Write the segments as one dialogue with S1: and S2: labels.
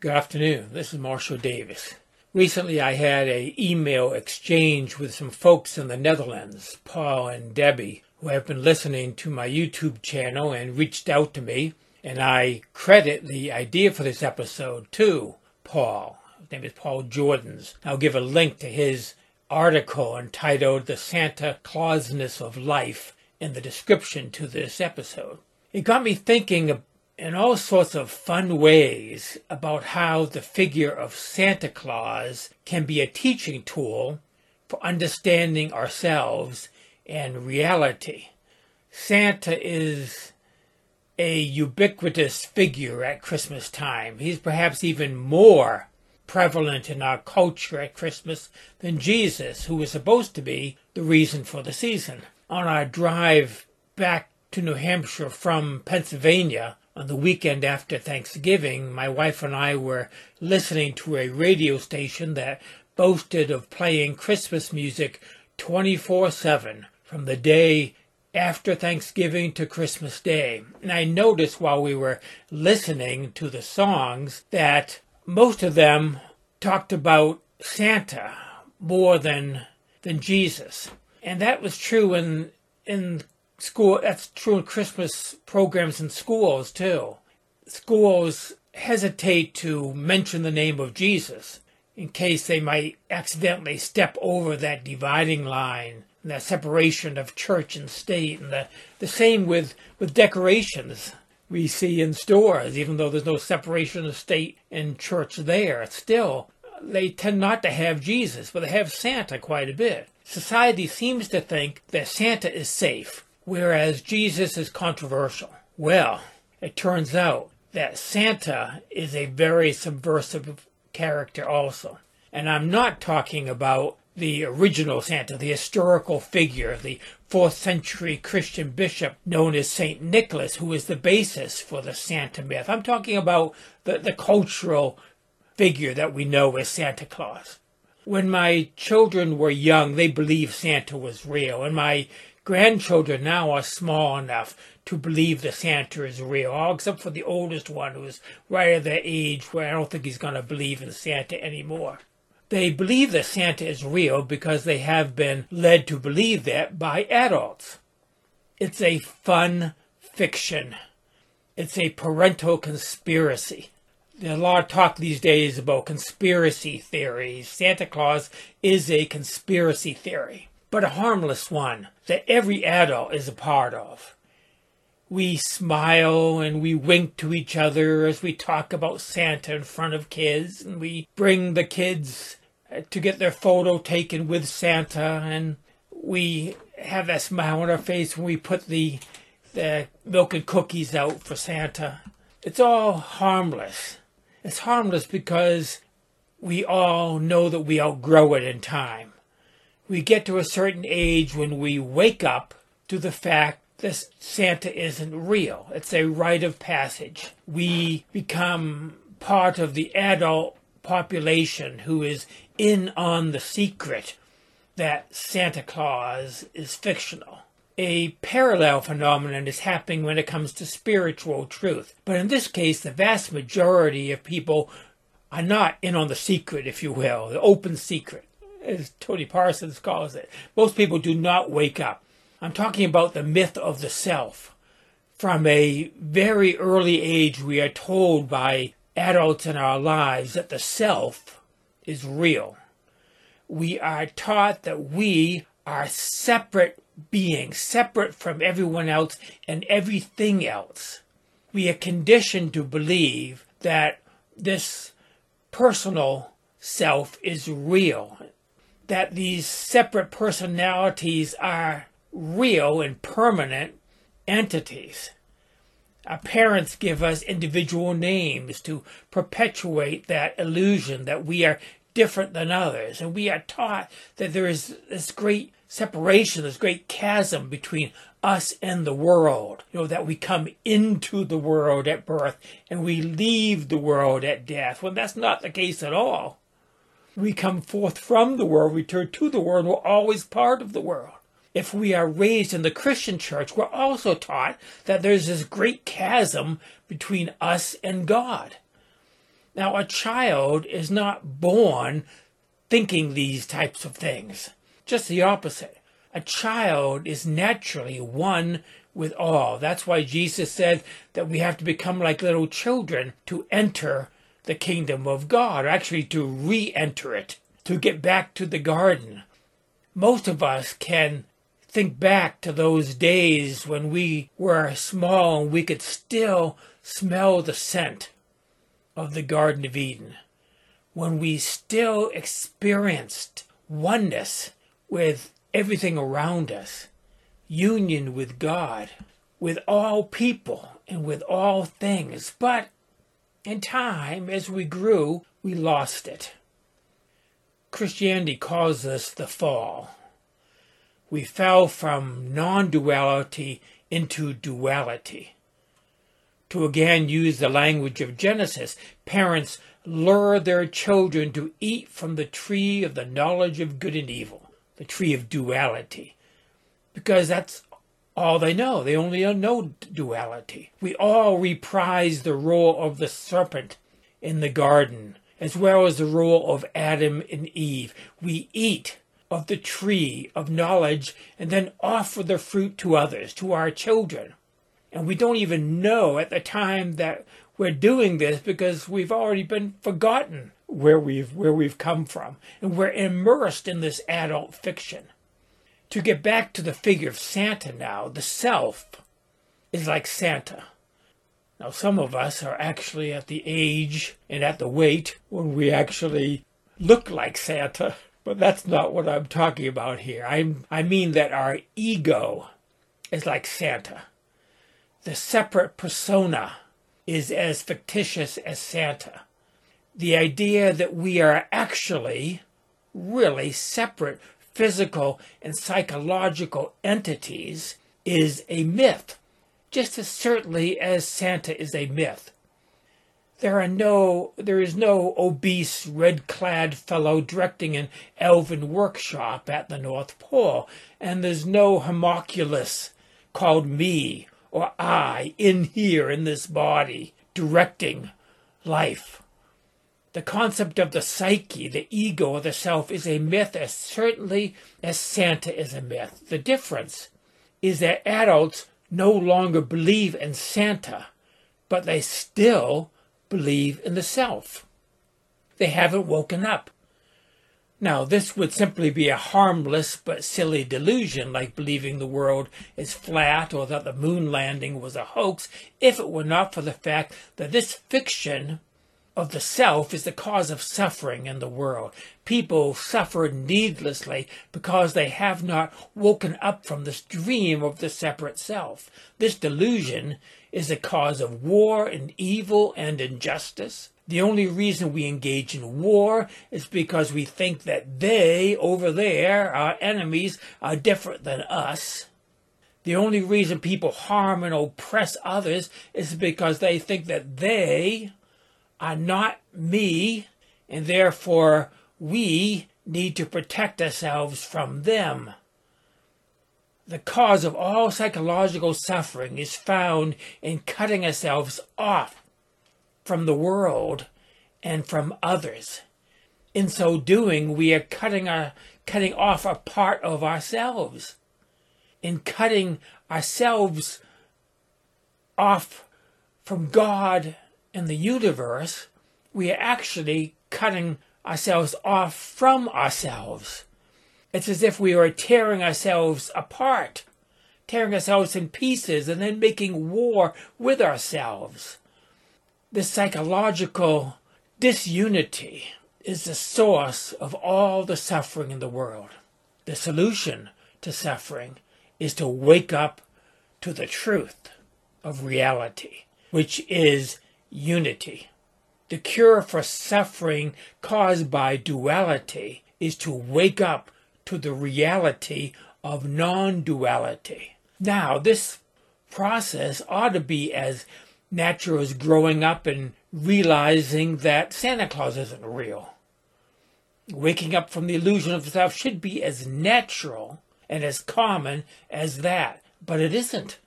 S1: Good afternoon. This is Marshall Davis. Recently, I had an email exchange with some folks in the Netherlands, Paul and Debbie, who have been listening to my YouTube channel and reached out to me. And I credit the idea for this episode to Paul. His name is Paul Jordans. I'll give a link to his article entitled The Santa Clausness of Life in the description to this episode. It got me thinking in all sorts of fun ways about how the figure of Santa Claus can be a teaching tool for understanding ourselves and reality. Santa is a ubiquitous figure at Christmas time. He's perhaps even more prevalent in our culture at Christmas than Jesus, who was supposed to be the reason for the season. On our drive back to New Hampshire from Pennsylvania, on the weekend after Thanksgiving, my wife and I were listening to a radio station that boasted of playing Christmas music 24 7 from the day after Thanksgiving to Christmas Day. And I noticed while we were listening to the songs that most of them talked about Santa more than than Jesus. And that was true in in school that's true in christmas programs in schools too. Schools hesitate to mention the name of jesus in case they might accidentally step over that dividing line that separation of church and state and the, the same with with decorations we see in stores even though there's no separation of state and church there. Still they tend not to have jesus but they have santa quite a bit. Society seems to think that santa is safe whereas Jesus is controversial. Well, it turns out that Santa is a very subversive character also. And I'm not talking about the original Santa, the historical figure, the fourth century Christian bishop known as St. Nicholas, who is the basis for the Santa myth. I'm talking about the, the cultural figure that we know as Santa Claus. When my children were young, they believed Santa was real, and my grandchildren now are small enough to believe the Santa is real, all except for the oldest one who's right at their age where I don't think he's going to believe in Santa anymore. They believe that Santa is real because they have been led to believe that by adults. It's a fun fiction. It's a parental conspiracy. There's a lot of talk these days about conspiracy theories. Santa Claus is a conspiracy theory but a harmless one that every adult is a part of. We smile and we wink to each other as we talk about Santa in front of kids, and we bring the kids uh, to get their photo taken with Santa, and we have that smile on our face when we put the, the milk and cookies out for Santa. It's all harmless. It's harmless because we all know that we outgrow it in time we get to a certain age when we wake up to the fact that Santa isn't real. It's a rite of passage. We become part of the adult population who is in on the secret that Santa Claus is fictional. A parallel phenomenon is happening when it comes to spiritual truth. But in this case, the vast majority of people are not in on the secret, if you will, the open secret as Tony Parsons calls it. Most people do not wake up. I'm talking about the myth of the self. From a very early age, we are told by adults in our lives that the self is real. We are taught that we are separate beings, separate from everyone else and everything else. We are conditioned to believe that this personal self is real that these separate personalities are real and permanent entities. Our parents give us individual names to perpetuate that illusion that we are different than others. And we are taught that there is this great separation, this great chasm between us and the world. You know, that we come into the world at birth and we leave the world at death. When that's not the case at all. We come forth from the world, return to the world, we're always part of the world. If we are raised in the Christian church, we're also taught that there's this great chasm between us and God. Now, a child is not born thinking these types of things. Just the opposite. A child is naturally one with all. That's why Jesus said that we have to become like little children to enter the kingdom of God, or actually to re enter it, to get back to the garden. Most of us can think back to those days when we were small and we could still smell the scent of the Garden of Eden, when we still experienced oneness with everything around us, union with God, with all people, and with all things. But in time, as we grew, we lost it. Christianity calls us the fall. We fell from non duality into duality. To again use the language of Genesis, parents lure their children to eat from the tree of the knowledge of good and evil, the tree of duality, because that's all they know. They only know duality. We all reprise the role of the serpent in the garden, as well as the role of Adam and Eve. We eat of the tree of knowledge and then offer the fruit to others, to our children. And we don't even know at the time that we're doing this because we've already been forgotten where we've where we've come from and we're immersed in this adult fiction to get back to the figure of santa now the self is like santa. Now some of us are actually at the age and at the weight when we actually look like santa but that's not what i'm talking about here. I i mean that our ego is like santa. The separate persona is as fictitious as Santa. The idea that we are actually really separate physical and psychological entities is a myth, just as certainly as Santa is a myth. There are no there is no obese red clad fellow directing an elven workshop at the North Pole, and there's no homunculus called me or I in here in this body directing life. The concept of the psyche, the ego, or the self is a myth as certainly as Santa is a myth. The difference is that adults no longer believe in Santa, but they still believe in the self. They haven't woken up. Now, this would simply be a harmless but silly delusion, like believing the world is flat or that the moon landing was a hoax, if it were not for the fact that this fiction of the self is the cause of suffering in the world. People suffer needlessly because they have not woken up from this dream of the separate self. This delusion is the cause of war and evil and injustice. The only reason we engage in war is because we think that they over there, our enemies, are different than us. The only reason people harm and oppress others is because they think that they are not me, and therefore we need to protect ourselves from them. The cause of all psychological suffering is found in cutting ourselves off from the world and from others. In so doing, we are cutting, our, cutting off a part of ourselves. In cutting ourselves off from God and the universe, we are actually cutting ourselves off from ourselves. It's as if we were tearing ourselves apart, tearing ourselves in pieces, and then making war with ourselves. This psychological disunity is the source of all the suffering in the world. The solution to suffering is to wake up to the truth of reality, which is unity. The cure for suffering caused by duality is to wake up to the reality of non duality. Now, this process ought to be as natural as growing up and realizing that Santa Claus isn't real. Waking up from the illusion of self should be as natural and as common as that, but it isn't.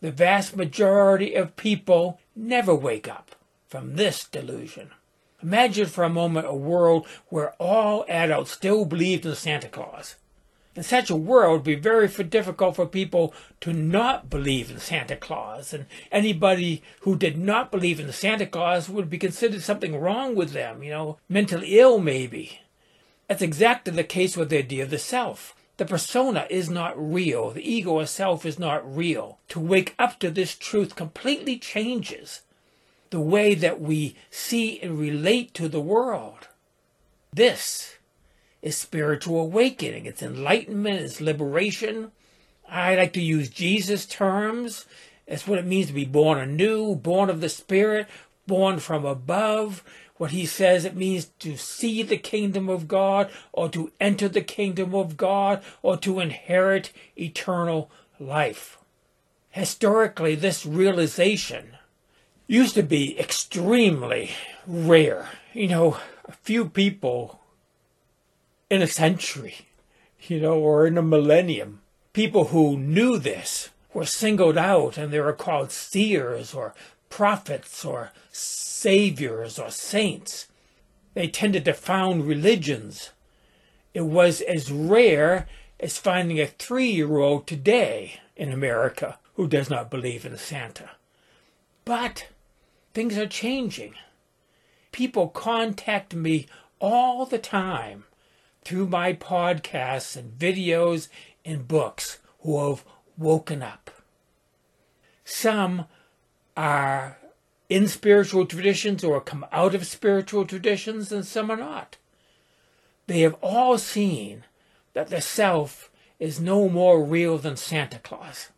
S1: The vast majority of people never wake up from this delusion. Imagine for a moment a world where all adults still believed in Santa Claus. In such a world, it would be very difficult for people to not believe in Santa Claus, and anybody who did not believe in Santa Claus would be considered something wrong with them, you know, mentally ill maybe. That's exactly the case with the idea of the self. The persona is not real. The ego itself is not real. To wake up to this truth completely changes the way that we see and relate to the world. This is spiritual awakening. It's enlightenment, it's liberation. I like to use Jesus terms. It's what it means to be born anew, born of the Spirit, born from above. What he says it means to see the kingdom of God, or to enter the kingdom of God, or to inherit eternal life. Historically, this realization used to be extremely rare. You know, a few people in a century, you know, or in a millennium. People who knew this were singled out and they were called seers or prophets or saviors or saints. They tended to found religions. It was as rare as finding a three year old today in America who does not believe in Santa. But things are changing. People contact me all the time through my podcasts and videos and books who have woken up. Some are in spiritual traditions or come out of spiritual traditions, and some are not. They have all seen that the self is no more real than Santa Claus.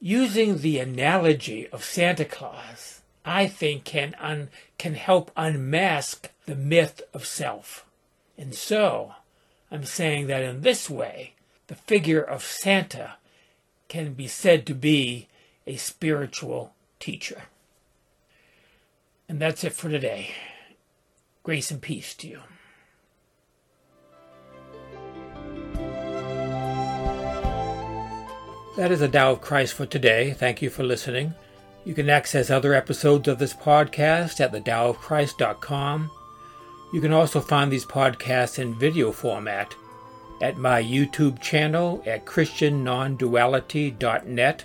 S1: Using the analogy of Santa Claus, I think can un- can help unmask the myth of self. And so, I'm saying that in this way, the figure of Santa can be said to be a spiritual teacher. And that's it for today. Grace and peace to you. That is the Tao of Christ for today. Thank you for listening. You can access other episodes of this podcast at thedaoofchrist.com you can also find these podcasts in video format at my YouTube channel at ChristianNonduality.net.